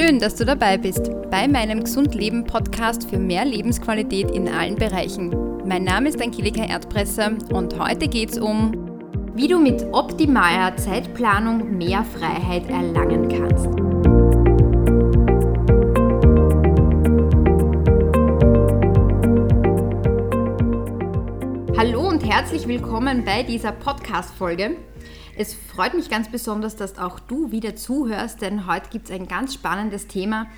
Schön, dass du dabei bist bei meinem Gesund Leben Podcast für mehr Lebensqualität in allen Bereichen. Mein Name ist Angelika Erdpresser und heute geht es um, wie du mit optimaler Zeitplanung mehr Freiheit erlangen kannst. Hallo und herzlich willkommen bei dieser Podcast-Folge. Es freut mich ganz besonders, dass auch du wieder zuhörst, denn heute gibt es ein ganz spannendes Thema,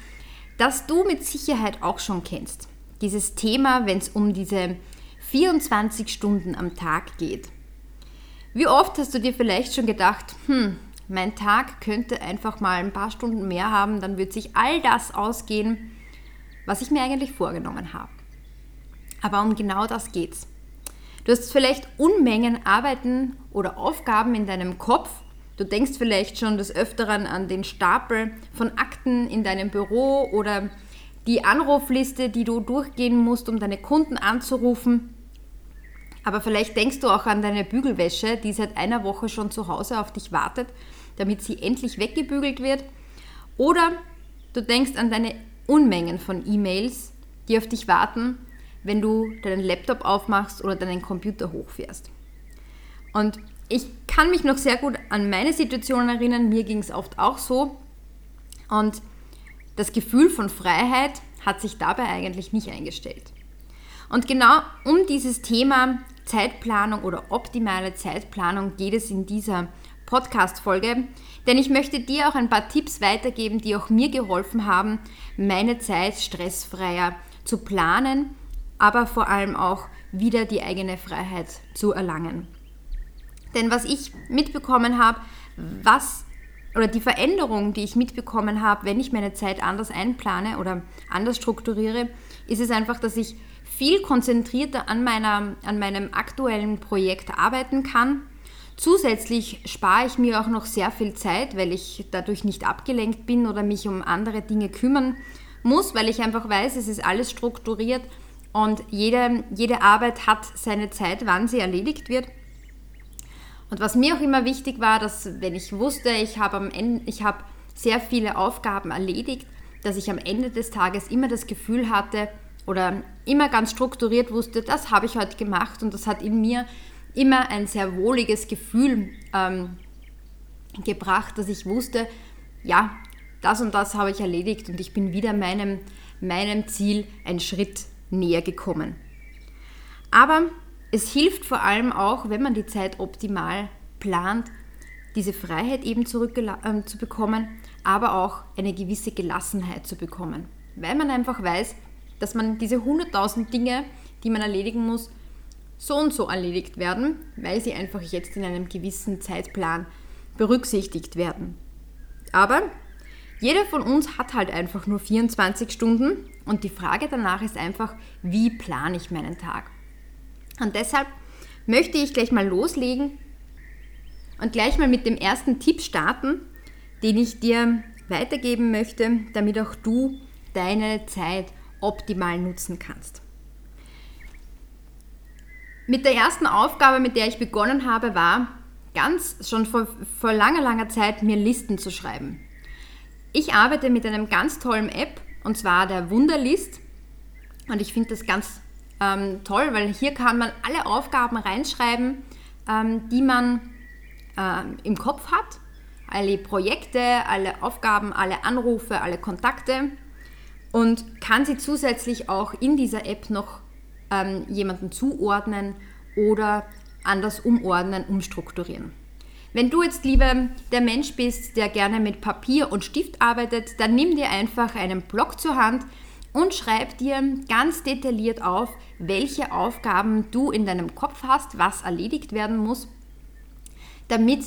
das du mit Sicherheit auch schon kennst. Dieses Thema, wenn es um diese 24 Stunden am Tag geht. Wie oft hast du dir vielleicht schon gedacht, hm, mein Tag könnte einfach mal ein paar Stunden mehr haben, dann wird sich all das ausgehen, was ich mir eigentlich vorgenommen habe. Aber um genau das geht's. Du hast vielleicht Unmengen Arbeiten oder Aufgaben in deinem Kopf. Du denkst vielleicht schon des Öfteren an den Stapel von Akten in deinem Büro oder die Anrufliste, die du durchgehen musst, um deine Kunden anzurufen. Aber vielleicht denkst du auch an deine Bügelwäsche, die seit einer Woche schon zu Hause auf dich wartet, damit sie endlich weggebügelt wird. Oder du denkst an deine Unmengen von E-Mails, die auf dich warten wenn du deinen Laptop aufmachst oder deinen Computer hochfährst. Und ich kann mich noch sehr gut an meine Situation erinnern, mir ging es oft auch so. Und das Gefühl von Freiheit hat sich dabei eigentlich nicht eingestellt. Und genau um dieses Thema Zeitplanung oder optimale Zeitplanung geht es in dieser Podcast-Folge, denn ich möchte dir auch ein paar Tipps weitergeben, die auch mir geholfen haben, meine Zeit stressfreier zu planen aber vor allem auch wieder die eigene Freiheit zu erlangen. Denn was ich mitbekommen habe, was oder die Veränderung, die ich mitbekommen habe, wenn ich meine Zeit anders einplane oder anders strukturiere, ist es einfach, dass ich viel konzentrierter an, meiner, an meinem aktuellen Projekt arbeiten kann. Zusätzlich spare ich mir auch noch sehr viel Zeit, weil ich dadurch nicht abgelenkt bin oder mich um andere Dinge kümmern muss, weil ich einfach weiß, es ist alles strukturiert und jede, jede Arbeit hat seine Zeit, wann sie erledigt wird. Und was mir auch immer wichtig war, dass wenn ich wusste, ich habe, am Ende, ich habe sehr viele Aufgaben erledigt, dass ich am Ende des Tages immer das Gefühl hatte oder immer ganz strukturiert wusste, das habe ich heute gemacht und das hat in mir immer ein sehr wohliges Gefühl ähm, gebracht, dass ich wusste, ja, das und das habe ich erledigt und ich bin wieder meinem, meinem Ziel einen Schritt näher gekommen. Aber es hilft vor allem auch, wenn man die Zeit optimal plant, diese Freiheit eben zurückzubekommen, äh, bekommen, aber auch eine gewisse Gelassenheit zu bekommen. Weil man einfach weiß, dass man diese 100.000 Dinge, die man erledigen muss, so und so erledigt werden, weil sie einfach jetzt in einem gewissen Zeitplan berücksichtigt werden. Aber jeder von uns hat halt einfach nur 24 Stunden und die Frage danach ist einfach, wie plane ich meinen Tag? Und deshalb möchte ich gleich mal loslegen und gleich mal mit dem ersten Tipp starten, den ich dir weitergeben möchte, damit auch du deine Zeit optimal nutzen kannst. Mit der ersten Aufgabe, mit der ich begonnen habe, war ganz schon vor, vor langer, langer Zeit mir Listen zu schreiben. Ich arbeite mit einem ganz tollen App und zwar der Wunderlist. Und ich finde das ganz ähm, toll, weil hier kann man alle Aufgaben reinschreiben, ähm, die man ähm, im Kopf hat. Alle Projekte, alle Aufgaben, alle Anrufe, alle Kontakte und kann sie zusätzlich auch in dieser App noch ähm, jemanden zuordnen oder anders umordnen, umstrukturieren. Wenn du jetzt lieber der Mensch bist, der gerne mit Papier und Stift arbeitet, dann nimm dir einfach einen Block zur Hand und schreib dir ganz detailliert auf, welche Aufgaben du in deinem Kopf hast, was erledigt werden muss, damit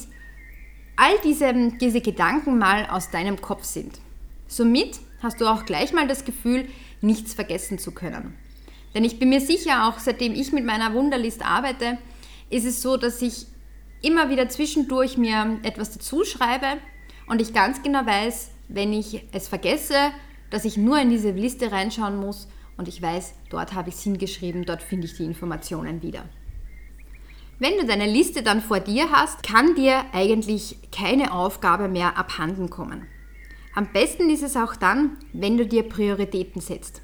all diese, diese Gedanken mal aus deinem Kopf sind. Somit hast du auch gleich mal das Gefühl, nichts vergessen zu können. Denn ich bin mir sicher, auch seitdem ich mit meiner Wunderlist arbeite, ist es so, dass ich immer wieder zwischendurch mir etwas dazu schreibe und ich ganz genau weiß, wenn ich es vergesse, dass ich nur in diese Liste reinschauen muss und ich weiß, dort habe ich es hingeschrieben, dort finde ich die Informationen wieder. Wenn du deine Liste dann vor dir hast, kann dir eigentlich keine Aufgabe mehr abhanden kommen. Am besten ist es auch dann, wenn du dir Prioritäten setzt.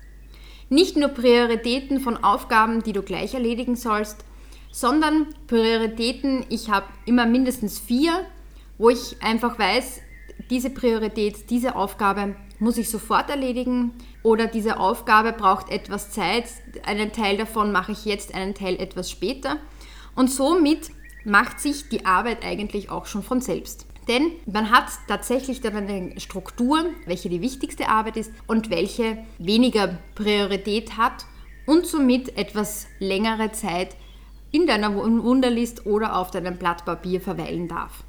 Nicht nur Prioritäten von Aufgaben, die du gleich erledigen sollst, sondern Prioritäten, ich habe immer mindestens vier, wo ich einfach weiß, diese Priorität, diese Aufgabe muss ich sofort erledigen oder diese Aufgabe braucht etwas Zeit, einen Teil davon mache ich jetzt, einen Teil etwas später. Und somit macht sich die Arbeit eigentlich auch schon von selbst. Denn man hat tatsächlich dann eine Struktur, welche die wichtigste Arbeit ist und welche weniger Priorität hat und somit etwas längere Zeit in deiner Wunderlist oder auf deinem Blatt Papier verweilen darf.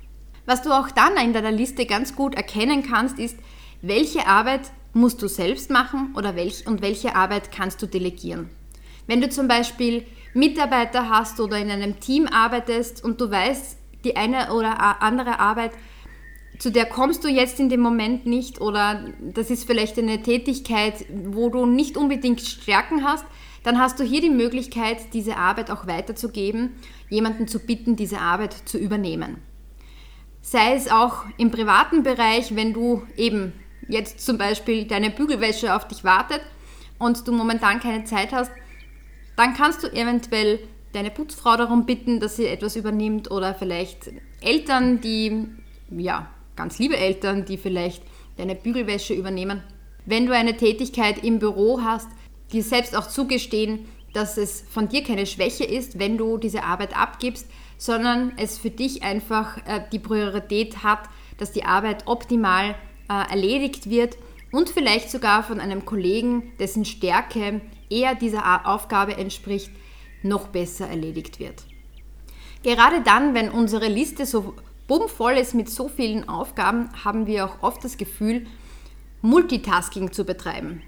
Was du auch dann in deiner Liste ganz gut erkennen kannst, ist, welche Arbeit musst du selbst machen oder welch, und welche Arbeit kannst du delegieren. Wenn du zum Beispiel Mitarbeiter hast oder in einem Team arbeitest und du weißt, die eine oder andere Arbeit, zu der kommst du jetzt in dem Moment nicht oder das ist vielleicht eine Tätigkeit, wo du nicht unbedingt Stärken hast, dann hast du hier die Möglichkeit, diese Arbeit auch weiterzugeben, jemanden zu bitten, diese Arbeit zu übernehmen. Sei es auch im privaten Bereich, wenn du eben jetzt zum Beispiel deine Bügelwäsche auf dich wartet und du momentan keine Zeit hast, dann kannst du eventuell deine Putzfrau darum bitten, dass sie etwas übernimmt oder vielleicht Eltern, die, ja, ganz liebe Eltern, die vielleicht deine Bügelwäsche übernehmen. Wenn du eine Tätigkeit im Büro hast, dir selbst auch zugestehen, dass es von dir keine Schwäche ist, wenn du diese Arbeit abgibst, sondern es für dich einfach äh, die Priorität hat, dass die Arbeit optimal äh, erledigt wird und vielleicht sogar von einem Kollegen, dessen Stärke eher dieser Aufgabe entspricht, noch besser erledigt wird. Gerade dann, wenn unsere Liste so bummvoll ist mit so vielen Aufgaben, haben wir auch oft das Gefühl, Multitasking zu betreiben.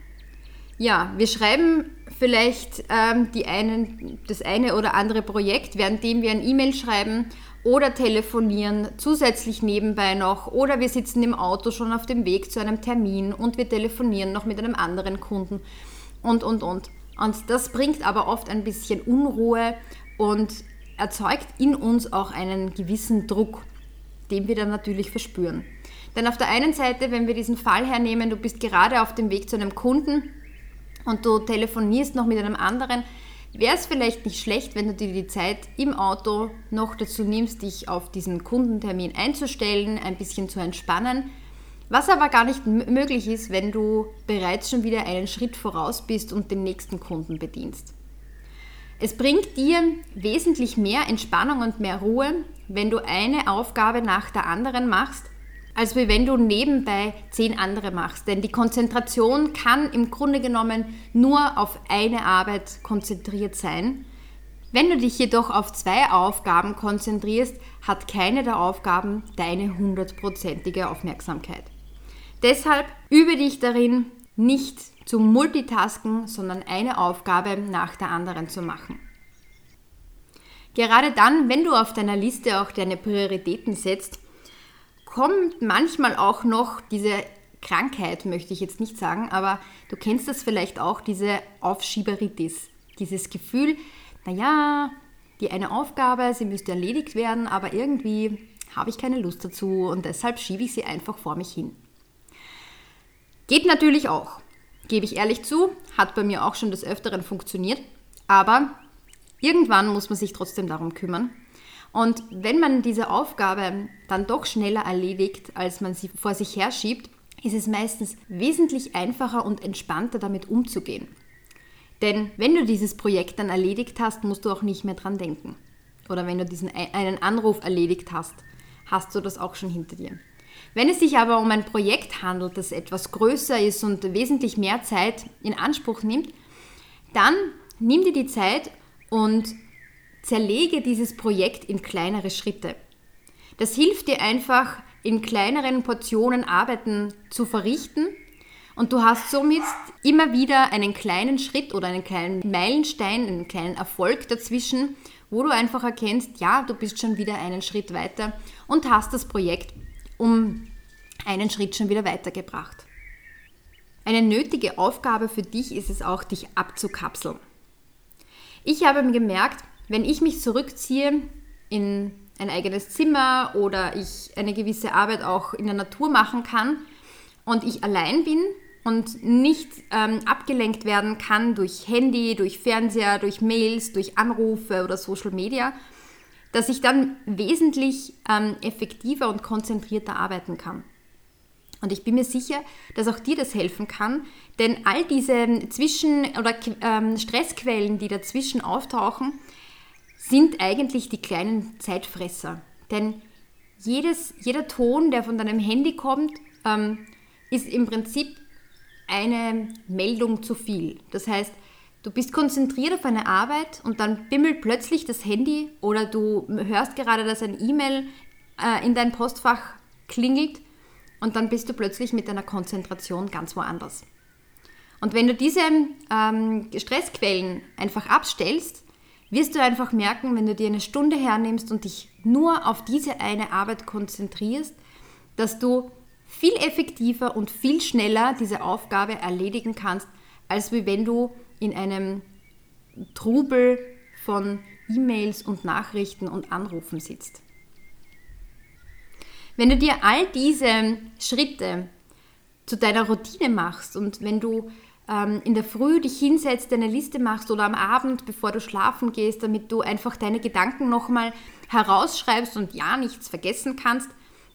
Ja, wir schreiben vielleicht ähm, die einen, das eine oder andere Projekt, währenddem wir ein E-Mail schreiben oder telefonieren, zusätzlich nebenbei noch, oder wir sitzen im Auto schon auf dem Weg zu einem Termin und wir telefonieren noch mit einem anderen Kunden und, und, und. Und das bringt aber oft ein bisschen Unruhe und erzeugt in uns auch einen gewissen Druck, den wir dann natürlich verspüren. Denn auf der einen Seite, wenn wir diesen Fall hernehmen, du bist gerade auf dem Weg zu einem Kunden und du telefonierst noch mit einem anderen, wäre es vielleicht nicht schlecht, wenn du dir die Zeit im Auto noch dazu nimmst, dich auf diesen Kundentermin einzustellen, ein bisschen zu entspannen was aber gar nicht möglich ist, wenn du bereits schon wieder einen Schritt voraus bist und den nächsten Kunden bedienst. Es bringt dir wesentlich mehr Entspannung und mehr Ruhe, wenn du eine Aufgabe nach der anderen machst, als wenn du nebenbei zehn andere machst. Denn die Konzentration kann im Grunde genommen nur auf eine Arbeit konzentriert sein. Wenn du dich jedoch auf zwei Aufgaben konzentrierst, hat keine der Aufgaben deine hundertprozentige Aufmerksamkeit. Deshalb übe dich darin, nicht zu multitasken, sondern eine Aufgabe nach der anderen zu machen. Gerade dann, wenn du auf deiner Liste auch deine Prioritäten setzt, kommt manchmal auch noch diese Krankheit, möchte ich jetzt nicht sagen, aber du kennst das vielleicht auch, diese Aufschieberitis. Dieses Gefühl, naja, die eine Aufgabe, sie müsste erledigt werden, aber irgendwie habe ich keine Lust dazu und deshalb schiebe ich sie einfach vor mich hin. Geht natürlich auch, gebe ich ehrlich zu, hat bei mir auch schon des Öfteren funktioniert, aber irgendwann muss man sich trotzdem darum kümmern. Und wenn man diese Aufgabe dann doch schneller erledigt, als man sie vor sich herschiebt, ist es meistens wesentlich einfacher und entspannter damit umzugehen. Denn wenn du dieses Projekt dann erledigt hast, musst du auch nicht mehr dran denken. Oder wenn du diesen einen Anruf erledigt hast, hast du das auch schon hinter dir. Wenn es sich aber um ein Projekt handelt, das etwas größer ist und wesentlich mehr Zeit in Anspruch nimmt, dann nimm dir die Zeit und zerlege dieses Projekt in kleinere Schritte. Das hilft dir einfach, in kleineren Portionen Arbeiten zu verrichten und du hast somit immer wieder einen kleinen Schritt oder einen kleinen Meilenstein, einen kleinen Erfolg dazwischen, wo du einfach erkennst, ja, du bist schon wieder einen Schritt weiter und hast das Projekt um einen Schritt schon wieder weitergebracht. Eine nötige Aufgabe für dich ist es auch, dich abzukapseln. Ich habe gemerkt, wenn ich mich zurückziehe in ein eigenes Zimmer oder ich eine gewisse Arbeit auch in der Natur machen kann und ich allein bin und nicht ähm, abgelenkt werden kann durch Handy, durch Fernseher, durch Mails, durch Anrufe oder Social Media, dass ich dann wesentlich ähm, effektiver und konzentrierter arbeiten kann. Und ich bin mir sicher, dass auch dir das helfen kann, denn all diese Zwischen- oder ähm, Stressquellen, die dazwischen auftauchen, sind eigentlich die kleinen Zeitfresser. Denn jedes, jeder Ton, der von deinem Handy kommt, ähm, ist im Prinzip eine Meldung zu viel. Das heißt, du bist konzentriert auf eine Arbeit und dann bimmelt plötzlich das Handy oder du hörst gerade, dass ein E-Mail äh, in dein Postfach klingelt und dann bist du plötzlich mit deiner Konzentration ganz woanders. Und wenn du diese ähm, Stressquellen einfach abstellst, wirst du einfach merken, wenn du dir eine Stunde hernimmst und dich nur auf diese eine Arbeit konzentrierst, dass du viel effektiver und viel schneller diese Aufgabe erledigen kannst, als wenn du in einem Trubel von E-Mails und Nachrichten und Anrufen sitzt. Wenn du dir all diese Schritte zu deiner Routine machst und wenn du ähm, in der Früh dich hinsetzt, deine Liste machst oder am Abend, bevor du schlafen gehst, damit du einfach deine Gedanken nochmal herausschreibst und ja nichts vergessen kannst,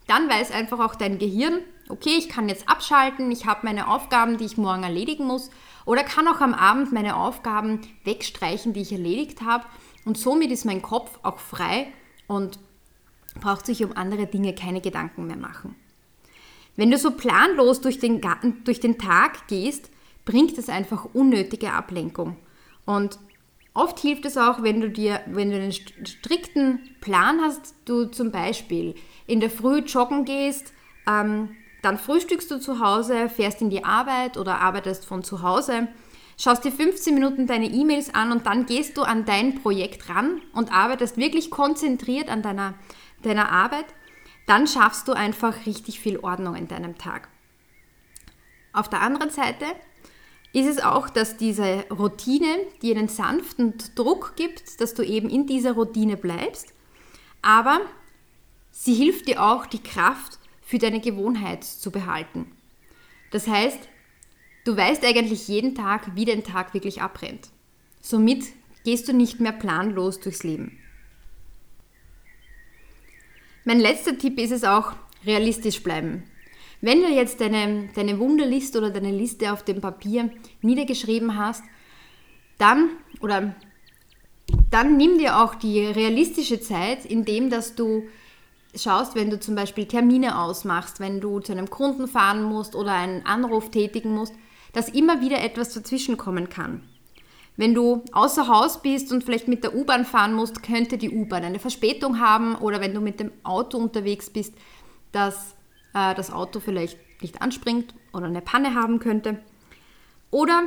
dann weiß einfach auch dein Gehirn, okay, ich kann jetzt abschalten, ich habe meine Aufgaben, die ich morgen erledigen muss oder kann auch am Abend meine Aufgaben wegstreichen, die ich erledigt habe und somit ist mein Kopf auch frei und braucht sich um andere Dinge keine Gedanken mehr machen. Wenn du so planlos durch den, durch den Tag gehst, bringt es einfach unnötige Ablenkung. Und oft hilft es auch, wenn du dir, wenn du einen strikten Plan hast, du zum Beispiel in der Früh joggen gehst, ähm, dann frühstückst du zu Hause, fährst in die Arbeit oder arbeitest von zu Hause, schaust dir 15 Minuten deine E-Mails an und dann gehst du an dein Projekt ran und arbeitest wirklich konzentriert an deiner deiner Arbeit, dann schaffst du einfach richtig viel Ordnung in deinem Tag. Auf der anderen Seite ist es auch, dass diese Routine dir einen sanften Druck gibt, dass du eben in dieser Routine bleibst, aber sie hilft dir auch, die Kraft für deine Gewohnheit zu behalten. Das heißt, du weißt eigentlich jeden Tag, wie dein Tag wirklich abrennt. Somit gehst du nicht mehr planlos durchs Leben. Mein letzter Tipp ist es auch, realistisch bleiben. Wenn du jetzt deine, deine Wunderliste oder deine Liste auf dem Papier niedergeschrieben hast, dann oder dann nimm dir auch die realistische Zeit, indem dass du schaust, wenn du zum Beispiel Termine ausmachst, wenn du zu einem Kunden fahren musst oder einen Anruf tätigen musst, dass immer wieder etwas dazwischenkommen kann. Wenn du außer Haus bist und vielleicht mit der U-Bahn fahren musst, könnte die U-Bahn eine Verspätung haben oder wenn du mit dem Auto unterwegs bist, dass äh, das Auto vielleicht nicht anspringt oder eine Panne haben könnte. Oder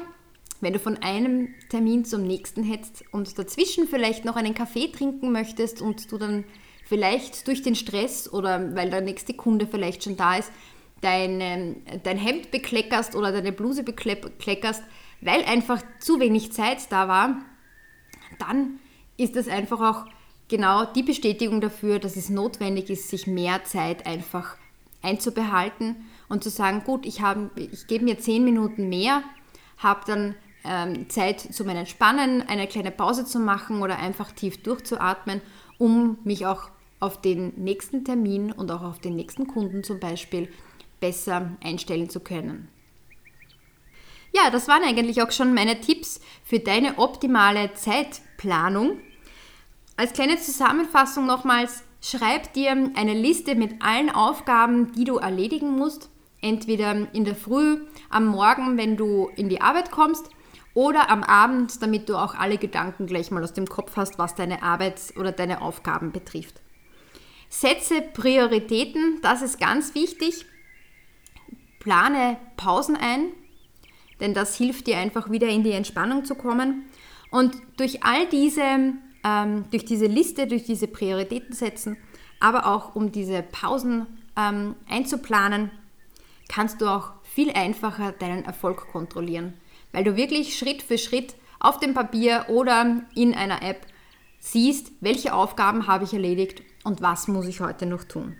wenn du von einem Termin zum nächsten hetzt und dazwischen vielleicht noch einen Kaffee trinken möchtest und du dann vielleicht durch den Stress oder weil der nächste Kunde vielleicht schon da ist, dein, dein Hemd bekleckerst oder deine Bluse bekleckerst, weil einfach zu wenig Zeit da war, dann ist das einfach auch genau die Bestätigung dafür, dass es notwendig ist, sich mehr Zeit einfach einzubehalten und zu sagen, gut, ich, ich gebe mir zehn Minuten mehr, habe dann ähm, Zeit zum Entspannen, eine kleine Pause zu machen oder einfach tief durchzuatmen, um mich auch auf den nächsten Termin und auch auf den nächsten Kunden zum Beispiel besser einstellen zu können. Ja, das waren eigentlich auch schon meine Tipps für deine optimale Zeitplanung. Als kleine Zusammenfassung nochmals, schreib dir eine Liste mit allen Aufgaben, die du erledigen musst. Entweder in der Früh, am Morgen, wenn du in die Arbeit kommst, oder am Abend, damit du auch alle Gedanken gleich mal aus dem Kopf hast, was deine Arbeit oder deine Aufgaben betrifft. Setze Prioritäten, das ist ganz wichtig. Plane Pausen ein, denn das hilft dir einfach wieder in die Entspannung zu kommen. Und durch all diese, ähm, durch diese Liste, durch diese Prioritäten setzen, aber auch um diese Pausen ähm, einzuplanen, kannst du auch viel einfacher deinen Erfolg kontrollieren, weil du wirklich Schritt für Schritt auf dem Papier oder in einer App siehst, welche Aufgaben habe ich erledigt und was muss ich heute noch tun.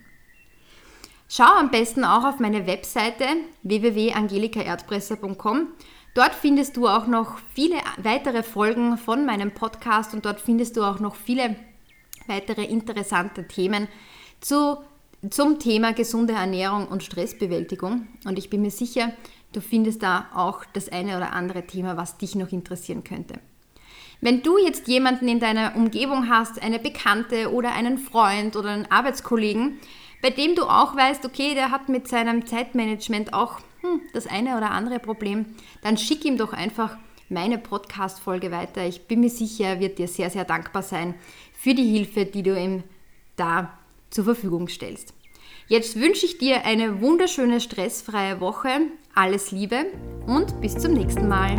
Schau am besten auch auf meine Webseite www.angelikaerdpresser.com. Dort findest du auch noch viele weitere Folgen von meinem Podcast und dort findest du auch noch viele weitere interessante Themen zu, zum Thema gesunde Ernährung und Stressbewältigung. Und ich bin mir sicher, du findest da auch das eine oder andere Thema, was dich noch interessieren könnte. Wenn du jetzt jemanden in deiner Umgebung hast, eine Bekannte oder einen Freund oder einen Arbeitskollegen, bei dem du auch weißt, okay, der hat mit seinem Zeitmanagement auch hm, das eine oder andere Problem, dann schick ihm doch einfach meine Podcast-Folge weiter. Ich bin mir sicher, er wird dir sehr, sehr dankbar sein für die Hilfe, die du ihm da zur Verfügung stellst. Jetzt wünsche ich dir eine wunderschöne, stressfreie Woche. Alles Liebe und bis zum nächsten Mal.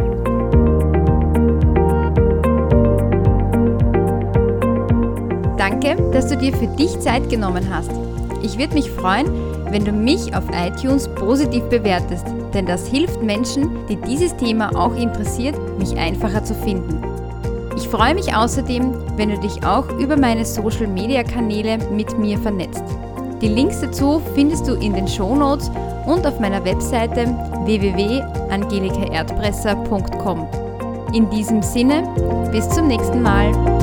Danke, dass du dir für dich Zeit genommen hast. Ich würde mich freuen, wenn du mich auf iTunes positiv bewertest, denn das hilft Menschen, die dieses Thema auch interessiert, mich einfacher zu finden. Ich freue mich außerdem, wenn du dich auch über meine Social-Media-Kanäle mit mir vernetzt. Die Links dazu findest du in den Shownotes und auf meiner Webseite www.angelikaerdpresser.com. In diesem Sinne, bis zum nächsten Mal.